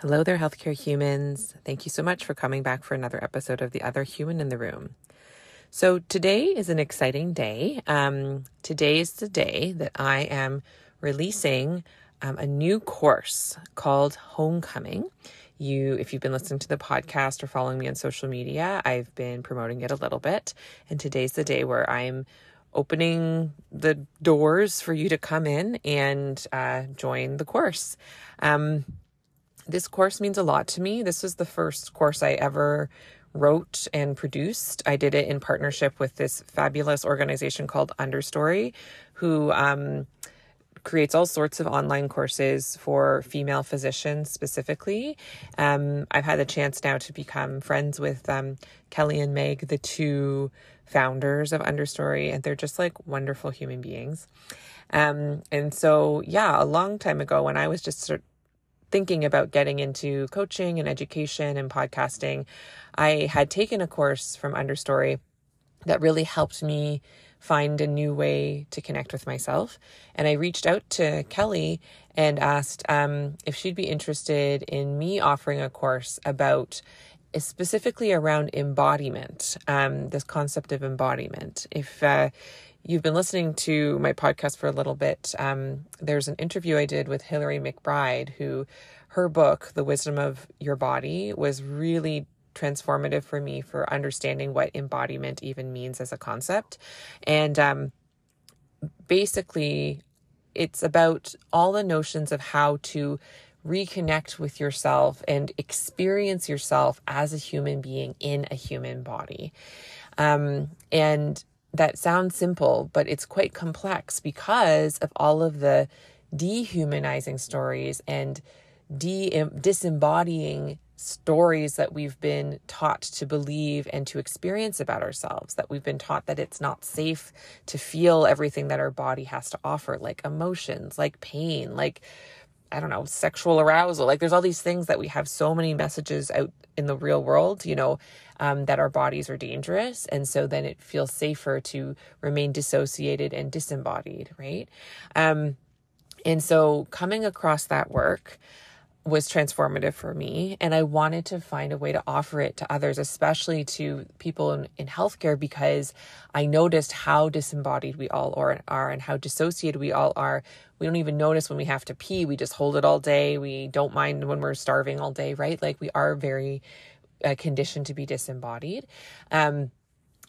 Hello there, healthcare humans. Thank you so much for coming back for another episode of The Other Human in the Room. So, today is an exciting day. Um, today is the day that I am releasing um, a new course called Homecoming. You, if you've been listening to the podcast or following me on social media, I've been promoting it a little bit. And today's the day where I'm opening the doors for you to come in and uh, join the course. Um, this course means a lot to me. This was the first course I ever wrote and produced. I did it in partnership with this fabulous organization called Understory, who um, creates all sorts of online courses for female physicians specifically. Um, I've had the chance now to become friends with um, Kelly and Meg, the two founders of Understory, and they're just like wonderful human beings. Um, and so, yeah, a long time ago when I was just sort thinking about getting into coaching and education and podcasting, I had taken a course from Understory that really helped me find a new way to connect with myself. And I reached out to Kelly and asked um, if she'd be interested in me offering a course about specifically around embodiment, um, this concept of embodiment. If uh, you've been listening to my podcast for a little bit, um, there's an interview I did with Hillary McBride, who her book, The Wisdom of Your Body, was really transformative for me for understanding what embodiment even means as a concept. And um, basically, it's about all the notions of how to reconnect with yourself and experience yourself as a human being in a human body. Um, and that sounds simple, but it's quite complex because of all of the dehumanizing stories and de- disembodying stories that we've been taught to believe and to experience about ourselves, that we've been taught that it's not safe to feel everything that our body has to offer, like emotions, like pain, like, I don't know, sexual arousal. Like, there's all these things that we have so many messages out in the real world, you know, um, that our bodies are dangerous. And so then it feels safer to remain dissociated and disembodied, right? Um, and so coming across that work, was transformative for me. And I wanted to find a way to offer it to others, especially to people in, in healthcare, because I noticed how disembodied we all are, are and how dissociated we all are. We don't even notice when we have to pee. We just hold it all day. We don't mind when we're starving all day, right? Like we are very uh, conditioned to be disembodied. Um,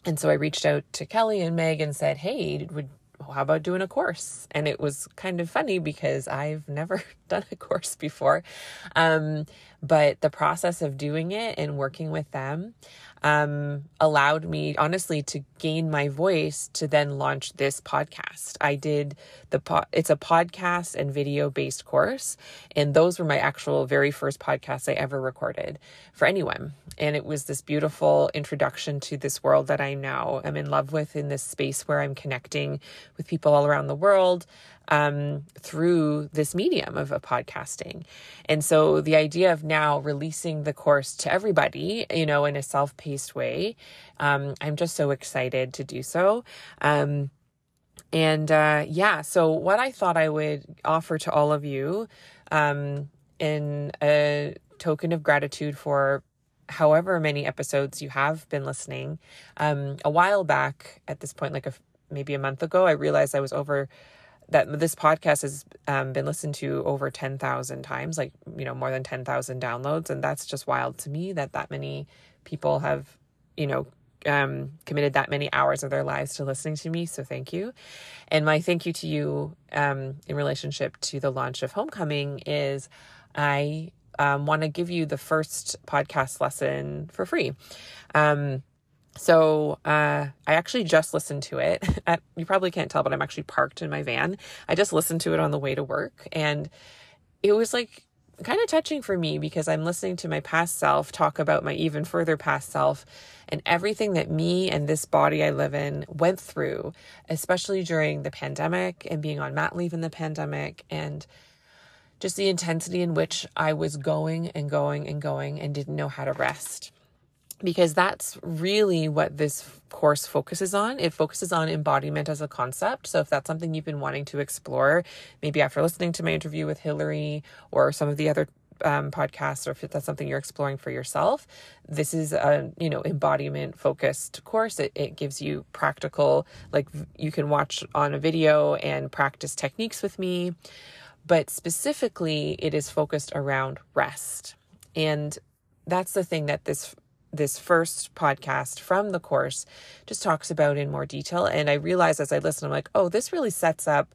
and so I reached out to Kelly and Meg and said, Hey, would how about doing a course? And it was kind of funny because I've never done a course before. Um, but the process of doing it and working with them um, allowed me, honestly, to gain my voice to then launch this podcast. I did the po- it's a podcast and video based course, and those were my actual very first podcasts I ever recorded for anyone. And it was this beautiful introduction to this world that I now am in love with in this space where I'm connecting with people all around the world um, through this medium of, of podcasting. And so the idea of now releasing the course to everybody, you know, in a self paced way, um, I'm just so excited to do so. Um, and uh, yeah, so what I thought I would offer to all of you um, in a token of gratitude for however many episodes you have been listening. Um, a while back, at this point, like a, maybe a month ago, I realized I was over that this podcast has um, been listened to over 10,000 times, like, you know, more than 10,000 downloads. And that's just wild to me that that many people have, you know, um, committed that many hours of their lives to listening to me. So thank you. And my thank you to you um, in relationship to the launch of Homecoming is I um, want to give you the first podcast lesson for free. Um, so uh, I actually just listened to it. you probably can't tell, but I'm actually parked in my van. I just listened to it on the way to work, and it was like kind of touching for me because I'm listening to my past self talk about my even further past self and everything that me and this body I live in went through, especially during the pandemic and being on mat leave in the pandemic and just the intensity in which I was going and going and going and didn't know how to rest because that's really what this course focuses on. It focuses on embodiment as a concept. So, if that's something you've been wanting to explore, maybe after listening to my interview with Hillary or some of the other um, podcast or if that's something you're exploring for yourself, this is a you know embodiment focused course. It, it gives you practical, like you can watch on a video and practice techniques with me, but specifically it is focused around rest, and that's the thing that this this first podcast from the course just talks about in more detail. And I realized as I listen, I'm like, oh, this really sets up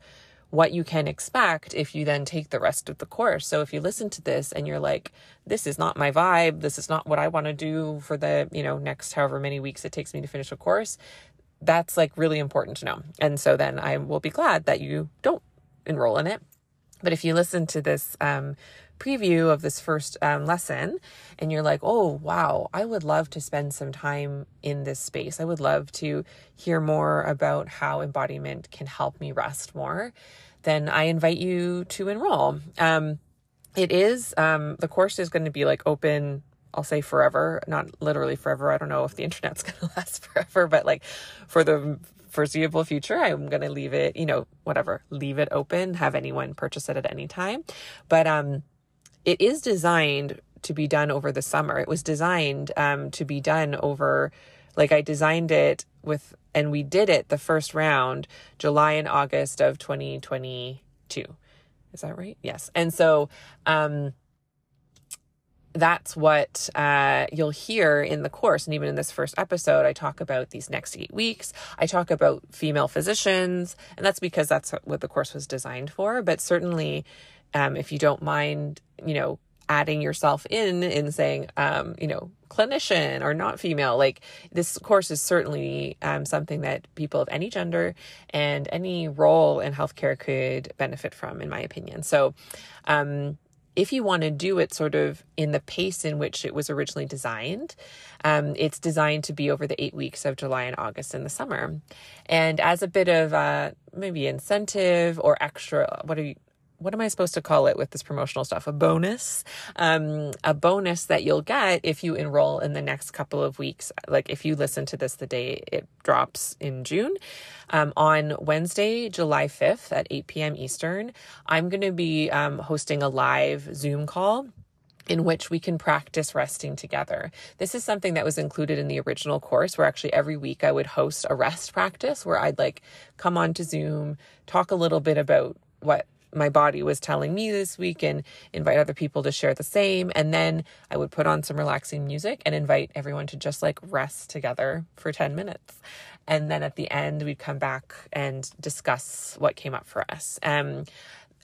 what you can expect if you then take the rest of the course. So if you listen to this and you're like, this is not my vibe, this is not what I want to do for the, you know, next however many weeks it takes me to finish a course, that's like really important to know. And so then I will be glad that you don't enroll in it. But if you listen to this um, preview of this first um, lesson and you're like, oh, wow, I would love to spend some time in this space. I would love to hear more about how embodiment can help me rest more, then I invite you to enroll. Um, it is, um, the course is going to be like open I'll say forever, not literally forever. I don't know if the internet's going to last forever, but like for the foreseeable future, I'm going to leave it, you know, whatever, leave it open, have anyone purchase it at any time. But, um, it is designed to be done over the summer. It was designed um, to be done over, like I designed it with, and we did it the first round, July and August of 2022. Is that right? Yes. And so, um, that's what uh, you'll hear in the course. And even in this first episode, I talk about these next eight weeks. I talk about female physicians, and that's because that's what the course was designed for. But certainly, um, if you don't mind, you know, adding yourself in and saying, um, you know, clinician or not female, like this course is certainly um, something that people of any gender and any role in healthcare could benefit from, in my opinion. So, um, if you want to do it sort of in the pace in which it was originally designed, um, it's designed to be over the eight weeks of July and August in the summer. And as a bit of uh, maybe incentive or extra, what are you, what am I supposed to call it with this promotional stuff? A bonus, um, a bonus that you'll get if you enroll in the next couple of weeks. Like if you listen to this the day it drops in June, um, on Wednesday, July 5th at 8 p.m. Eastern, I'm going to be um, hosting a live Zoom call in which we can practice resting together. This is something that was included in the original course where actually every week I would host a rest practice where I'd like come on to Zoom, talk a little bit about what my body was telling me this week and invite other people to share the same. And then I would put on some relaxing music and invite everyone to just like rest together for 10 minutes. And then at the end, we'd come back and discuss what came up for us. Um,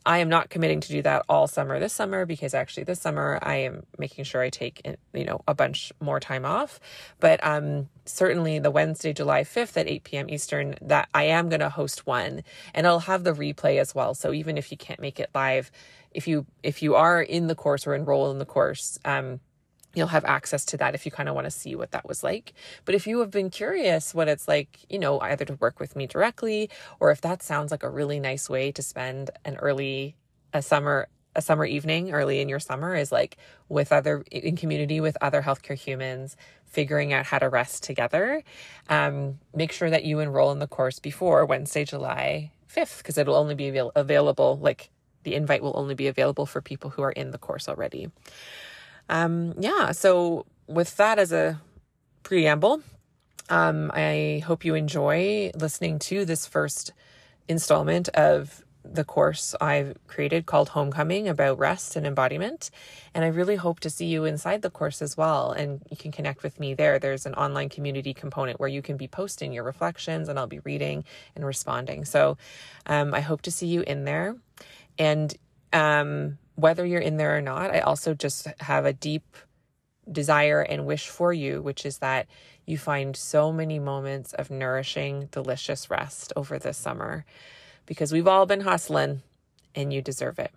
I am not committing to do that all summer this summer because actually this summer I am making sure I take you know a bunch more time off. But um, certainly the Wednesday, July 5th at 8 p.m. Eastern, that I am going to host one and I'll have the replay as well. So even if you can't make it live, if you if you are in the course or enroll in the course, um, you'll have access to that if you kind of want to see what that was like. But if you have been curious what it's like, you know, either to work with me directly or if that sounds like a really nice way to spend an early a summer a summer evening early in your summer is like with other in community with other healthcare humans figuring out how to rest together um, make sure that you enroll in the course before wednesday july 5th because it'll only be avail- available like the invite will only be available for people who are in the course already um, yeah, so with that as a preamble, um, I hope you enjoy listening to this first installment of the course I've created called Homecoming about rest and embodiment. And I really hope to see you inside the course as well. And you can connect with me there. There's an online community component where you can be posting your reflections and I'll be reading and responding. So um, I hope to see you in there. And um, whether you're in there or not, I also just have a deep desire and wish for you, which is that you find so many moments of nourishing, delicious rest over this summer because we've all been hustling and you deserve it.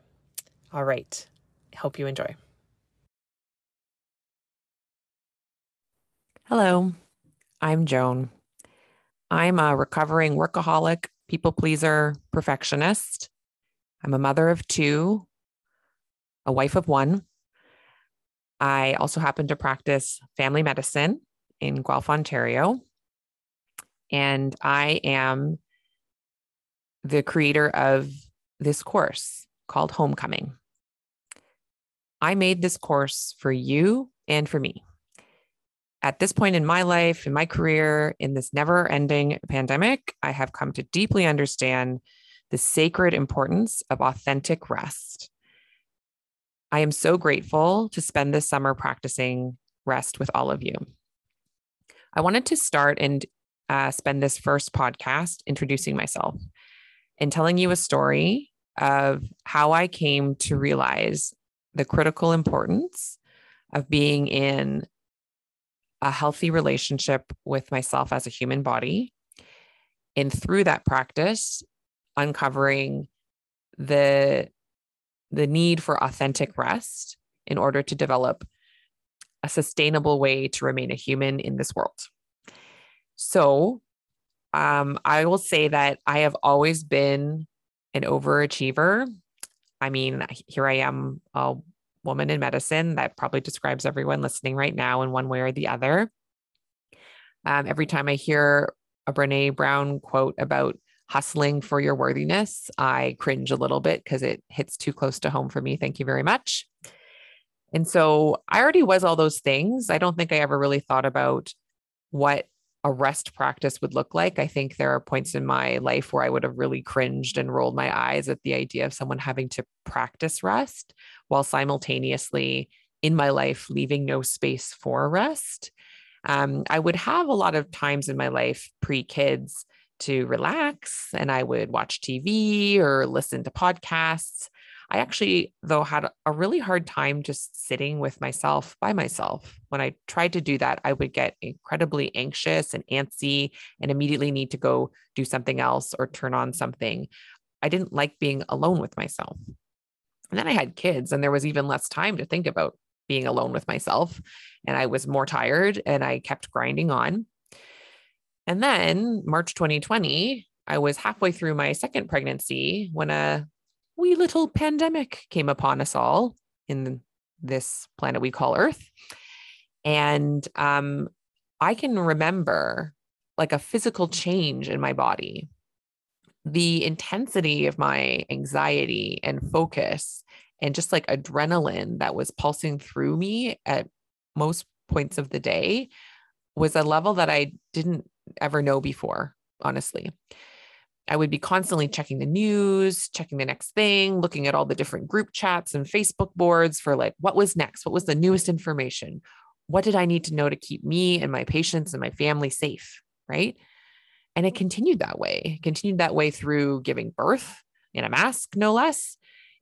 All right. Hope you enjoy. Hello, I'm Joan. I'm a recovering workaholic, people pleaser, perfectionist. I'm a mother of two a wife of one. I also happen to practice family medicine in Guelph, Ontario. And I am the creator of this course called Homecoming. I made this course for you and for me. At this point in my life, in my career, in this never ending pandemic, I have come to deeply understand the sacred importance of authentic rest. I am so grateful to spend this summer practicing rest with all of you. I wanted to start and uh, spend this first podcast introducing myself and telling you a story of how I came to realize the critical importance of being in a healthy relationship with myself as a human body. And through that practice, uncovering the, the need for authentic rest in order to develop a sustainable way to remain a human in this world. So, um, I will say that I have always been an overachiever. I mean, here I am, a woman in medicine. That probably describes everyone listening right now in one way or the other. Um, every time I hear a Brene Brown quote about hustling for your worthiness, I cringe a little bit because it hits too close to home for me. Thank you very much. And so I already was all those things. I don't think I ever really thought about what a rest practice would look like. I think there are points in my life where I would have really cringed and rolled my eyes at the idea of someone having to practice rest while simultaneously in my life leaving no space for rest. Um, I would have a lot of times in my life pre kids to relax and I would watch TV or listen to podcasts. I actually, though, had a really hard time just sitting with myself by myself. When I tried to do that, I would get incredibly anxious and antsy and immediately need to go do something else or turn on something. I didn't like being alone with myself. And then I had kids, and there was even less time to think about being alone with myself. And I was more tired and I kept grinding on. And then March 2020, I was halfway through my second pregnancy when a wee little pandemic came upon us all in this planet we call Earth. And um, I can remember like a physical change in my body. The intensity of my anxiety and focus, and just like adrenaline that was pulsing through me at most points of the day, was a level that I didn't ever know before, honestly. I would be constantly checking the news, checking the next thing, looking at all the different group chats and Facebook boards for like, what was next? What was the newest information? What did I need to know to keep me and my patients and my family safe? Right. And it continued that way, it continued that way through giving birth in a mask, no less.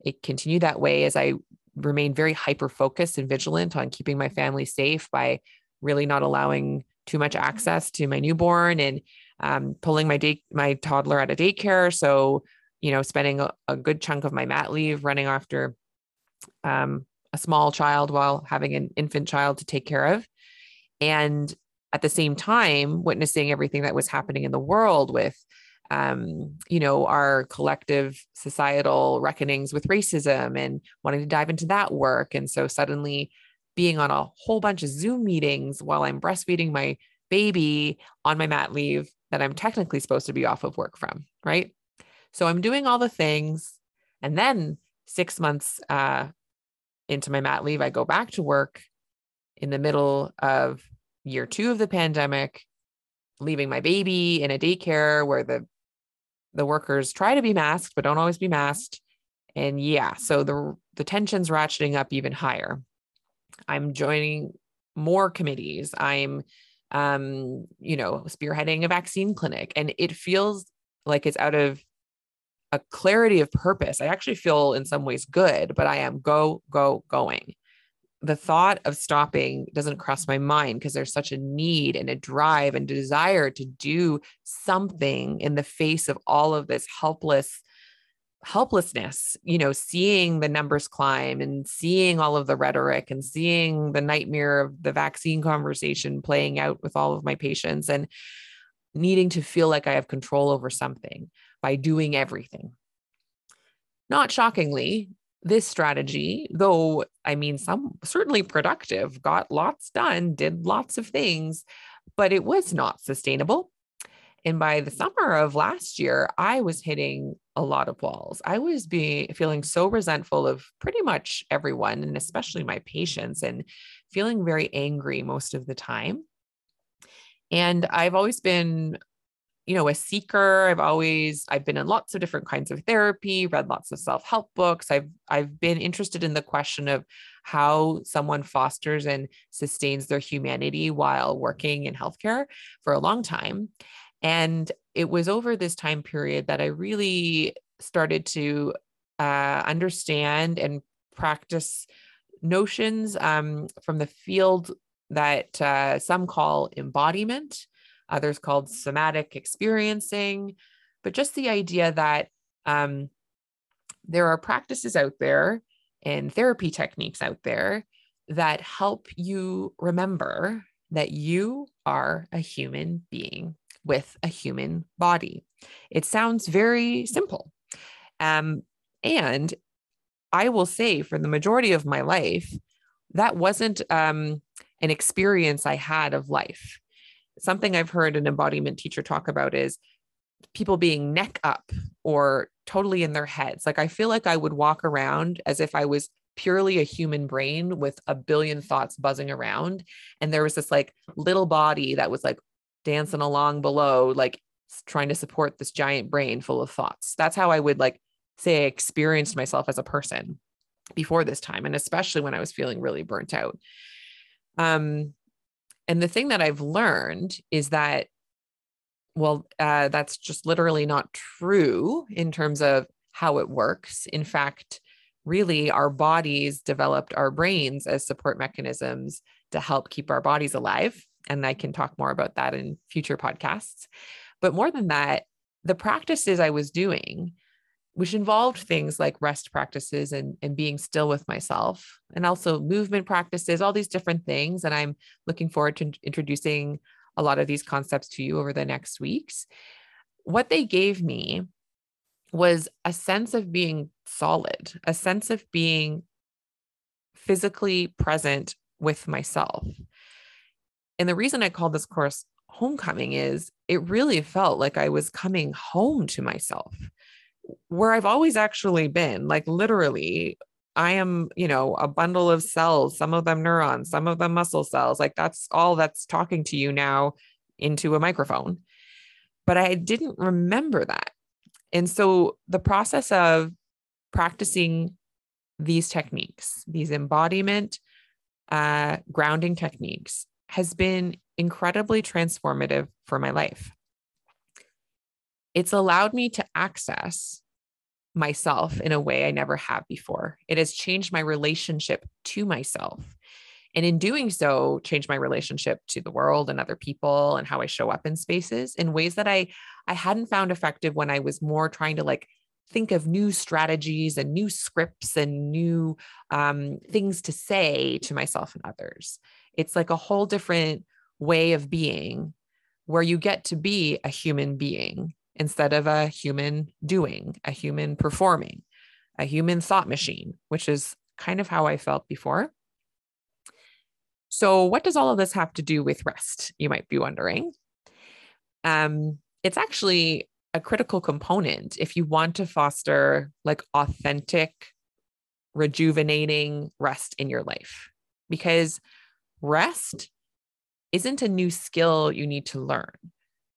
It continued that way as I remained very hyper focused and vigilant on keeping my family safe by really not allowing too much access to my newborn and um, pulling my day my toddler out of daycare. So, you know, spending a, a good chunk of my mat leave running after um, a small child while having an infant child to take care of. And at the same time, witnessing everything that was happening in the world with, um, you know, our collective societal reckonings with racism and wanting to dive into that work. And so suddenly being on a whole bunch of Zoom meetings while I'm breastfeeding my baby on my mat leave that I'm technically supposed to be off of work from, right? So I'm doing all the things. And then six months uh, into my mat leave, I go back to work in the middle of year two of the pandemic, leaving my baby in a daycare where the the workers try to be masked but don't always be masked. And yeah, so the the tension's ratcheting up even higher. I'm joining more committees. I'm um, you know, spearheading a vaccine clinic. And it feels like it's out of a clarity of purpose. I actually feel in some ways good, but I am go, go, going. The thought of stopping doesn't cross my mind because there's such a need and a drive and desire to do something in the face of all of this helpless helplessness, you know, seeing the numbers climb and seeing all of the rhetoric and seeing the nightmare of the vaccine conversation playing out with all of my patients and needing to feel like I have control over something by doing everything. Not shockingly, this strategy, though I mean, some certainly productive, got lots done, did lots of things, but it was not sustainable. And by the summer of last year, I was hitting a lot of walls. I was being feeling so resentful of pretty much everyone, and especially my patients, and feeling very angry most of the time. And I've always been you know a seeker i've always i've been in lots of different kinds of therapy read lots of self-help books i've i've been interested in the question of how someone fosters and sustains their humanity while working in healthcare for a long time and it was over this time period that I really started to uh, understand and practice notions um, from the field that uh, some call embodiment, others called somatic experiencing, but just the idea that um, there are practices out there and therapy techniques out there that help you remember that you are a human being with a human body. It sounds very simple. Um, and I will say, for the majority of my life, that wasn't um, an experience I had of life. Something I've heard an embodiment teacher talk about is people being neck up or totally in their heads. Like I feel like I would walk around as if I was purely a human brain with a billion thoughts buzzing around. And there was this like little body that was like dancing along below, like trying to support this giant brain full of thoughts. That's how I would like say I experienced myself as a person before this time, and especially when I was feeling really burnt out. Um, and the thing that I've learned is that, well, uh, that's just literally not true in terms of how it works. In fact, really, our bodies developed our brains as support mechanisms to help keep our bodies alive and I can talk more about that in future podcasts. But more than that, the practices I was doing, which involved things like rest practices and, and being still with myself, and also movement practices, all these different things. And I'm looking forward to introducing a lot of these concepts to you over the next weeks. What they gave me was a sense of being solid, a sense of being physically present with myself. And the reason I called this course Homecoming is it really felt like I was coming home to myself where I've always actually been. Like, literally, I am, you know, a bundle of cells, some of them neurons, some of them muscle cells. Like, that's all that's talking to you now into a microphone. But I didn't remember that. And so the process of practicing these techniques, these embodiment, uh, grounding techniques, has been incredibly transformative for my life. It's allowed me to access myself in a way I never have before. It has changed my relationship to myself. And in doing so, changed my relationship to the world and other people and how I show up in spaces in ways that I I hadn't found effective when I was more trying to like think of new strategies and new scripts and new um, things to say to myself and others. It's like a whole different way of being where you get to be a human being instead of a human doing, a human performing, a human thought machine, which is kind of how I felt before. So, what does all of this have to do with rest? You might be wondering. Um, it's actually a critical component if you want to foster like authentic, rejuvenating rest in your life. Because Rest isn't a new skill you need to learn.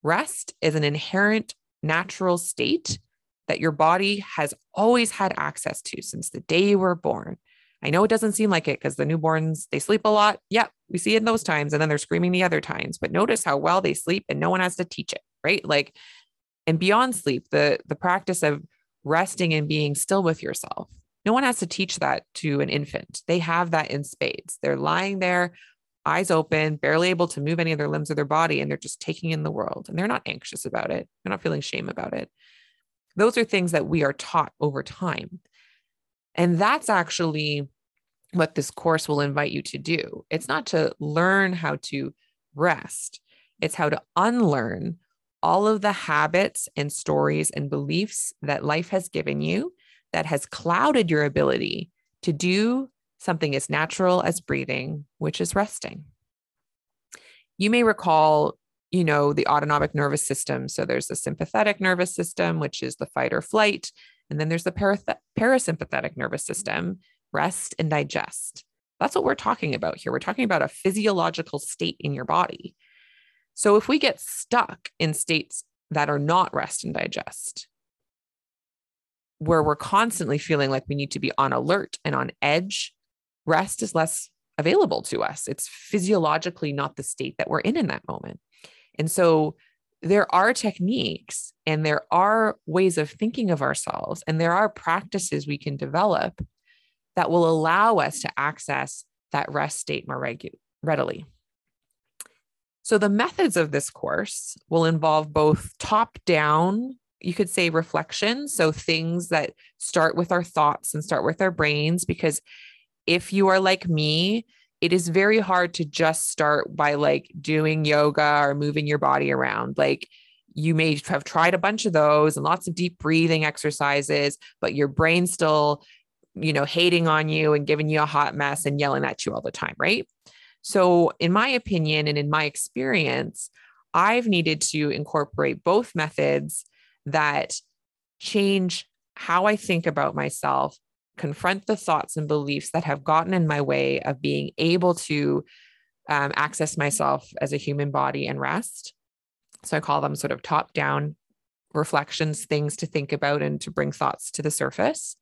Rest is an inherent natural state that your body has always had access to since the day you were born. I know it doesn't seem like it because the newborns, they sleep a lot. Yep, we see it in those times and then they're screaming the other times. But notice how well they sleep and no one has to teach it, right? Like and beyond sleep, the the practice of resting and being still with yourself. No one has to teach that to an infant. They have that in spades. They're lying there eyes open, barely able to move any of their limbs or their body, and they're just taking in the world and they're not anxious about it. They're not feeling shame about it. Those are things that we are taught over time. And that's actually what this course will invite you to do. It's not to learn how to rest, it's how to unlearn all of the habits and stories and beliefs that life has given you that has clouded your ability to do something as natural as breathing, which is resting. You may recall you know, the autonomic nervous system. So there's the sympathetic nervous system, which is the fight or flight. And then there's the parath- parasympathetic nervous system, rest and digest. That's what we're talking about here. We're talking about a physiological state in your body. So if we get stuck in states that are not rest and digest, where we're constantly feeling like we need to be on alert and on edge, rest is less available to us. It's physiologically not the state that we're in in that moment. And so there are techniques and there are ways of thinking of ourselves and there are practices we can develop that will allow us to access that rest state more regu- readily. So, the methods of this course will involve both top down, you could say reflection. So, things that start with our thoughts and start with our brains, because if you are like me, it is very hard to just start by like doing yoga or moving your body around. Like you may have tried a bunch of those and lots of deep breathing exercises, but your brain still, you know, hating on you and giving you a hot mess and yelling at you all the time, right? So, in my opinion and in my experience, I've needed to incorporate both methods that change how I think about myself confront the thoughts and beliefs that have gotten in my way of being able to um, access myself as a human body and rest. So I call them sort of top down reflections, things to think about and to bring thoughts to the surface.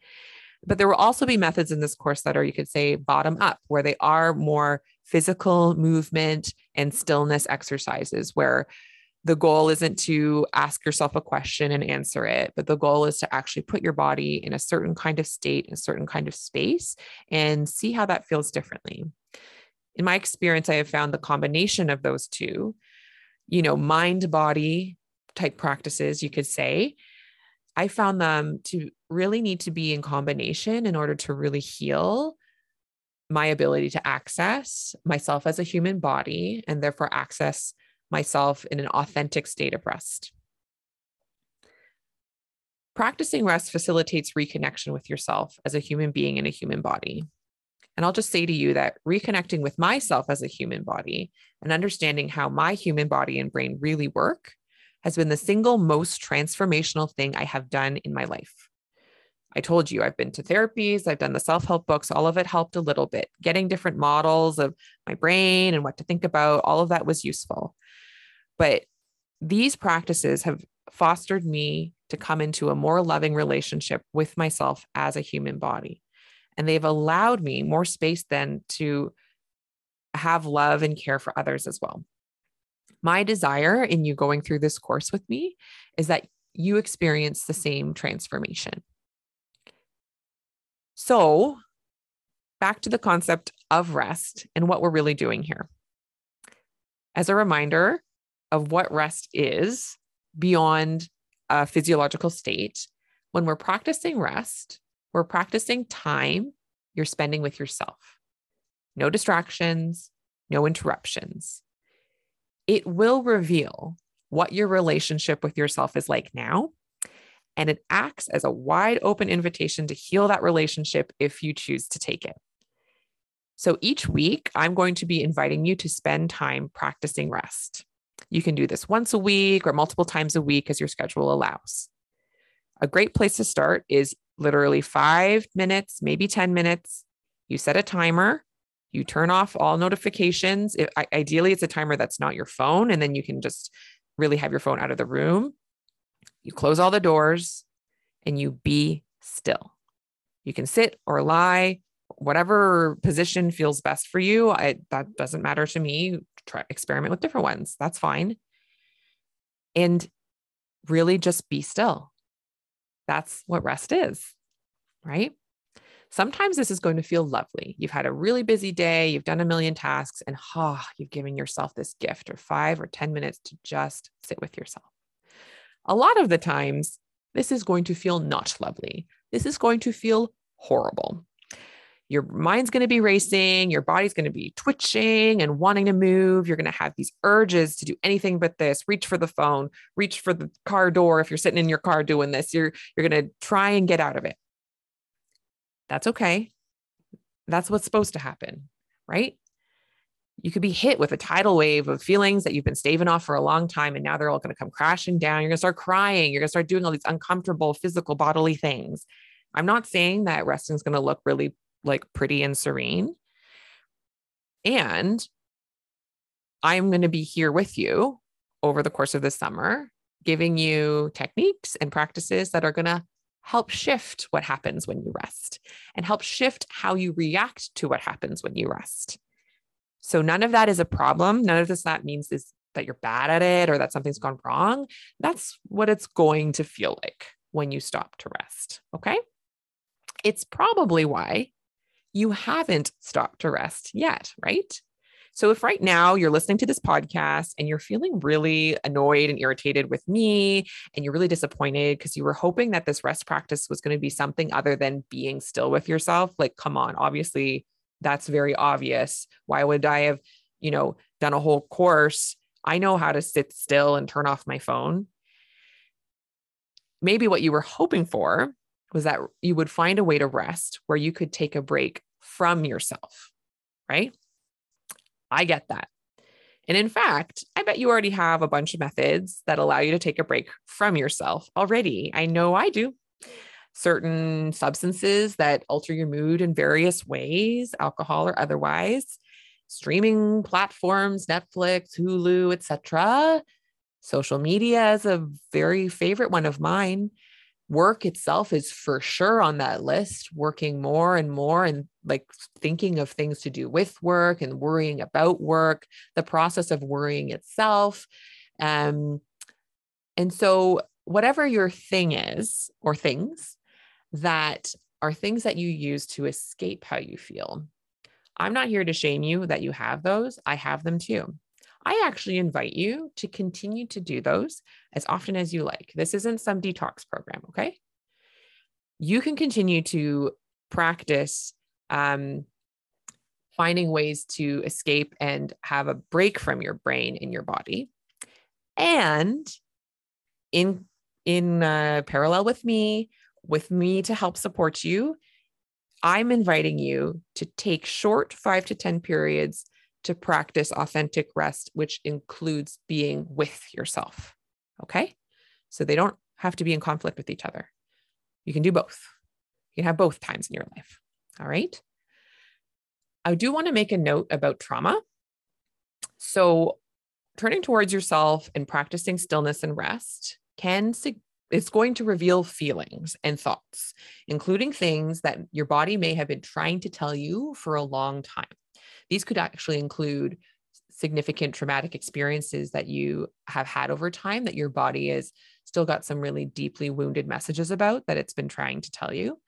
But there will also be methods in this course that are, you could say, bottom up, where they are more physical movement and stillness exercises, where the goal isn't to ask yourself a question and answer it, but the goal is to actually put your body in a certain kind of state, a certain kind of space, and see how that feels differently. In my experience, I have found the combination of those two, you know, mind body type practices, you could say, I found them to really need to be in combination in order to really heal my ability to access myself as a human body and therefore access myself in an authentic state of rest. Practicing rest facilitates reconnection with yourself as a human being in a human body. And I'll just say to you that reconnecting with myself as a human body and understanding how my human body and brain really work has been the single most transformational thing I have done in my life. I told you I've been to therapies, I've done the self help books, all of it helped a little bit. Getting different models of my brain and what to think about, all of that was useful. But these practices have fostered me to come into a more loving relationship with myself as a human body. And they've allowed me more space then to have love and care for others as well. My desire in you going through this course with me is that you experience the same transformation. So, back to the concept of rest and what we're really doing here. As a reminder, of what rest is beyond a physiological state, when we're practicing rest, we're practicing time you're spending with yourself. No distractions, no interruptions. It will reveal what your relationship with yourself is like now. And it acts as a wide open invitation to heal that relationship if you choose to take it. So each week, I'm going to be inviting you to spend time practicing rest. You can do this once a week or multiple times a week as your schedule allows. A great place to start is literally five minutes, maybe 10 minutes. You set a timer, you turn off all notifications. If, ideally, it's a timer that's not your phone, and then you can just really have your phone out of the room. You close all the doors and you be still. You can sit or lie, whatever position feels best for you. I, that doesn't matter to me try experiment with different ones. That's fine. And really just be still. That's what rest is, right? Sometimes this is going to feel lovely. You've had a really busy day, you've done a million tasks, and ha, oh, you've given yourself this gift or five or 10 minutes to just sit with yourself. A lot of the times, this is going to feel not lovely. This is going to feel horrible your mind's going to be racing, your body's going to be twitching and wanting to move. You're going to have these urges to do anything but this. Reach for the phone, reach for the car door if you're sitting in your car doing this. You're you're going to try and get out of it. That's okay. That's what's supposed to happen, right? you could be hit with a tidal wave of feelings that you've been staving off for a long time and now they're all going to come crashing down you're going to start crying you're going to start doing all these uncomfortable physical bodily things i'm not saying that resting is going to look really like pretty and serene and i'm going to be here with you over the course of the summer giving you techniques and practices that are going to help shift what happens when you rest and help shift how you react to what happens when you rest so none of that is a problem. None of this that means is that you're bad at it or that something's gone wrong. That's what it's going to feel like when you stop to rest. Okay. It's probably why you haven't stopped to rest yet, right? So, if right now you're listening to this podcast and you're feeling really annoyed and irritated with me, and you're really disappointed because you were hoping that this rest practice was going to be something other than being still with yourself, like, come on, obviously that's very obvious. Why would I have, you know, done a whole course? I know how to sit still and turn off my phone. Maybe what you were hoping for was that you would find a way to rest where you could take a break from yourself, right? I get that. And in fact, I bet you already have a bunch of methods that allow you to take a break from yourself already. I know I do certain substances that alter your mood in various ways, alcohol or otherwise, streaming platforms, Netflix, Hulu, etc. Social media is a very favorite one of mine. Work itself is for sure on that list, working more and more and like thinking of things to do with work and worrying about work, the process of worrying itself. Um, and so, whatever your thing is or things, that are things that you use to escape how you feel. I'm not here to shame you that you have those. I have them too. I actually invite you to continue to do those as often as you like. This isn't some detox program, okay? You can continue to practice um, finding ways to escape and have a break from your brain in your body. And in in uh, parallel with me, with me to help support you, I'm inviting you to take short five to 10 periods to practice authentic rest, which includes being with yourself. Okay. So they don't have to be in conflict with each other. You can do both. You can have both times in your life. All right. I do want to make a note about trauma. So, turning towards yourself and practicing stillness and rest can it's going to reveal feelings and thoughts, including things that your body may have been trying to tell you for a long time. These could actually include significant traumatic experiences that you have had over time that your body has still got some really deeply wounded messages about that it's been trying to tell you.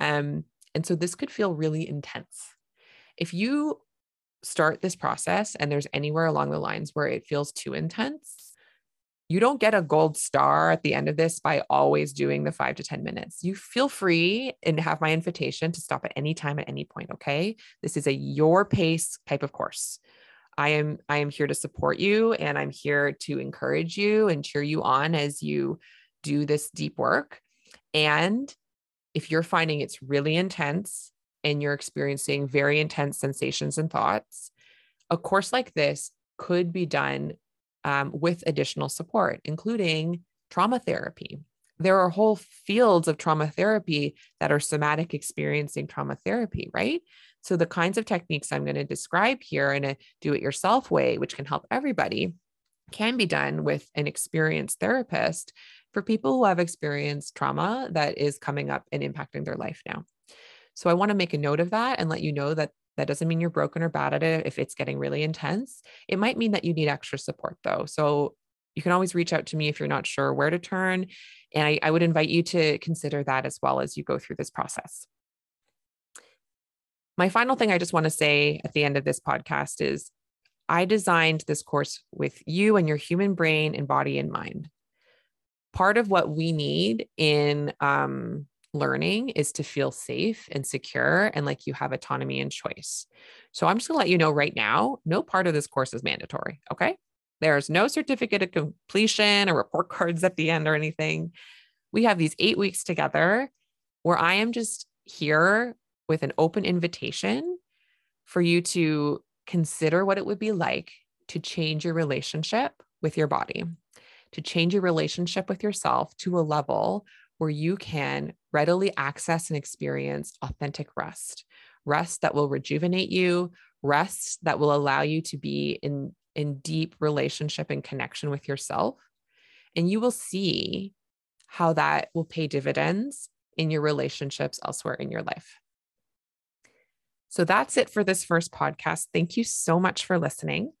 Um, and so this could feel really intense. If you start this process and there's anywhere along the lines where it feels too intense, you don't get a gold star at the end of this by always doing the five to 10 minutes. You feel free and have my invitation to stop at any time at any point. Okay. This is a your pace type of course. I am I am here to support you and I'm here to encourage you and cheer you on as you do this deep work. And if you're finding it's really intense and you're experiencing very intense sensations and thoughts, a course like this could be done um, with additional support, including trauma therapy. There are whole fields of trauma therapy that are somatic experiencing trauma therapy, right? So, the kinds of techniques I'm going to describe here in a do it yourself way, which can help everybody, can be done with an experienced therapist for people who have experienced trauma that is coming up and impacting their life now. So, I want to make a note of that and let you know that that doesn't mean you're broken or bad at it if it's getting really intense. It might mean that you need extra support though. So you can always reach out to me if you're not sure where to turn. And I, I would invite you to consider that as well as you go through this process. My final thing I just want to say at the end of this podcast is I designed this course with you and your human brain and body in mind. Part of what we need in um, learning is to feel safe and secure and like you have autonomy and choice. So I'm just going to let you know right now no part of this course is mandatory. Okay. There's no certificate of completion or report cards at the end or anything. We have these eight weeks together where I am just here with an open invitation for you to consider what it would be like to change your relationship with your body, to change your relationship with yourself to a level where you can readily access and experience authentic rest, rest that will rejuvenate you, rest that will allow you to be in, in deep relationship and connection with yourself. And you will see how that will pay dividends in your relationships elsewhere in your life. So that's it for this first podcast. Thank you so much for listening.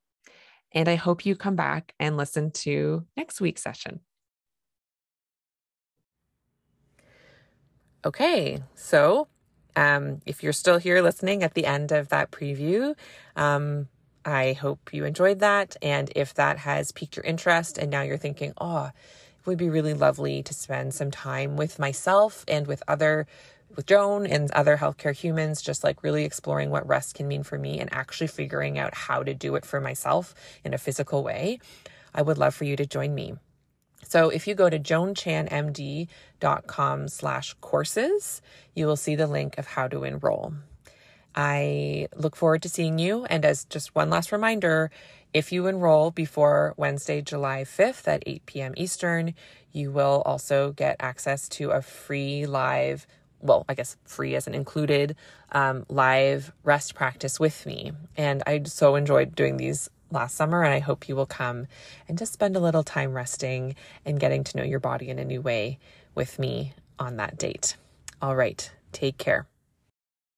And I hope you come back and listen to next week's session. Okay, so um, if you're still here listening at the end of that preview, um, I hope you enjoyed that. And if that has piqued your interest and now you're thinking, oh, it would be really lovely to spend some time with myself and with other with Joan and other healthcare humans, just like really exploring what rest can mean for me and actually figuring out how to do it for myself in a physical way, I would love for you to join me. So if you go to joanchanmd.com slash courses, you will see the link of how to enroll. I look forward to seeing you. And as just one last reminder, if you enroll before Wednesday, July 5th at 8 p.m. Eastern, you will also get access to a free live well, I guess free as an included um, live rest practice with me. And I so enjoyed doing these last summer, and I hope you will come and just spend a little time resting and getting to know your body in a new way with me on that date. All right, take care.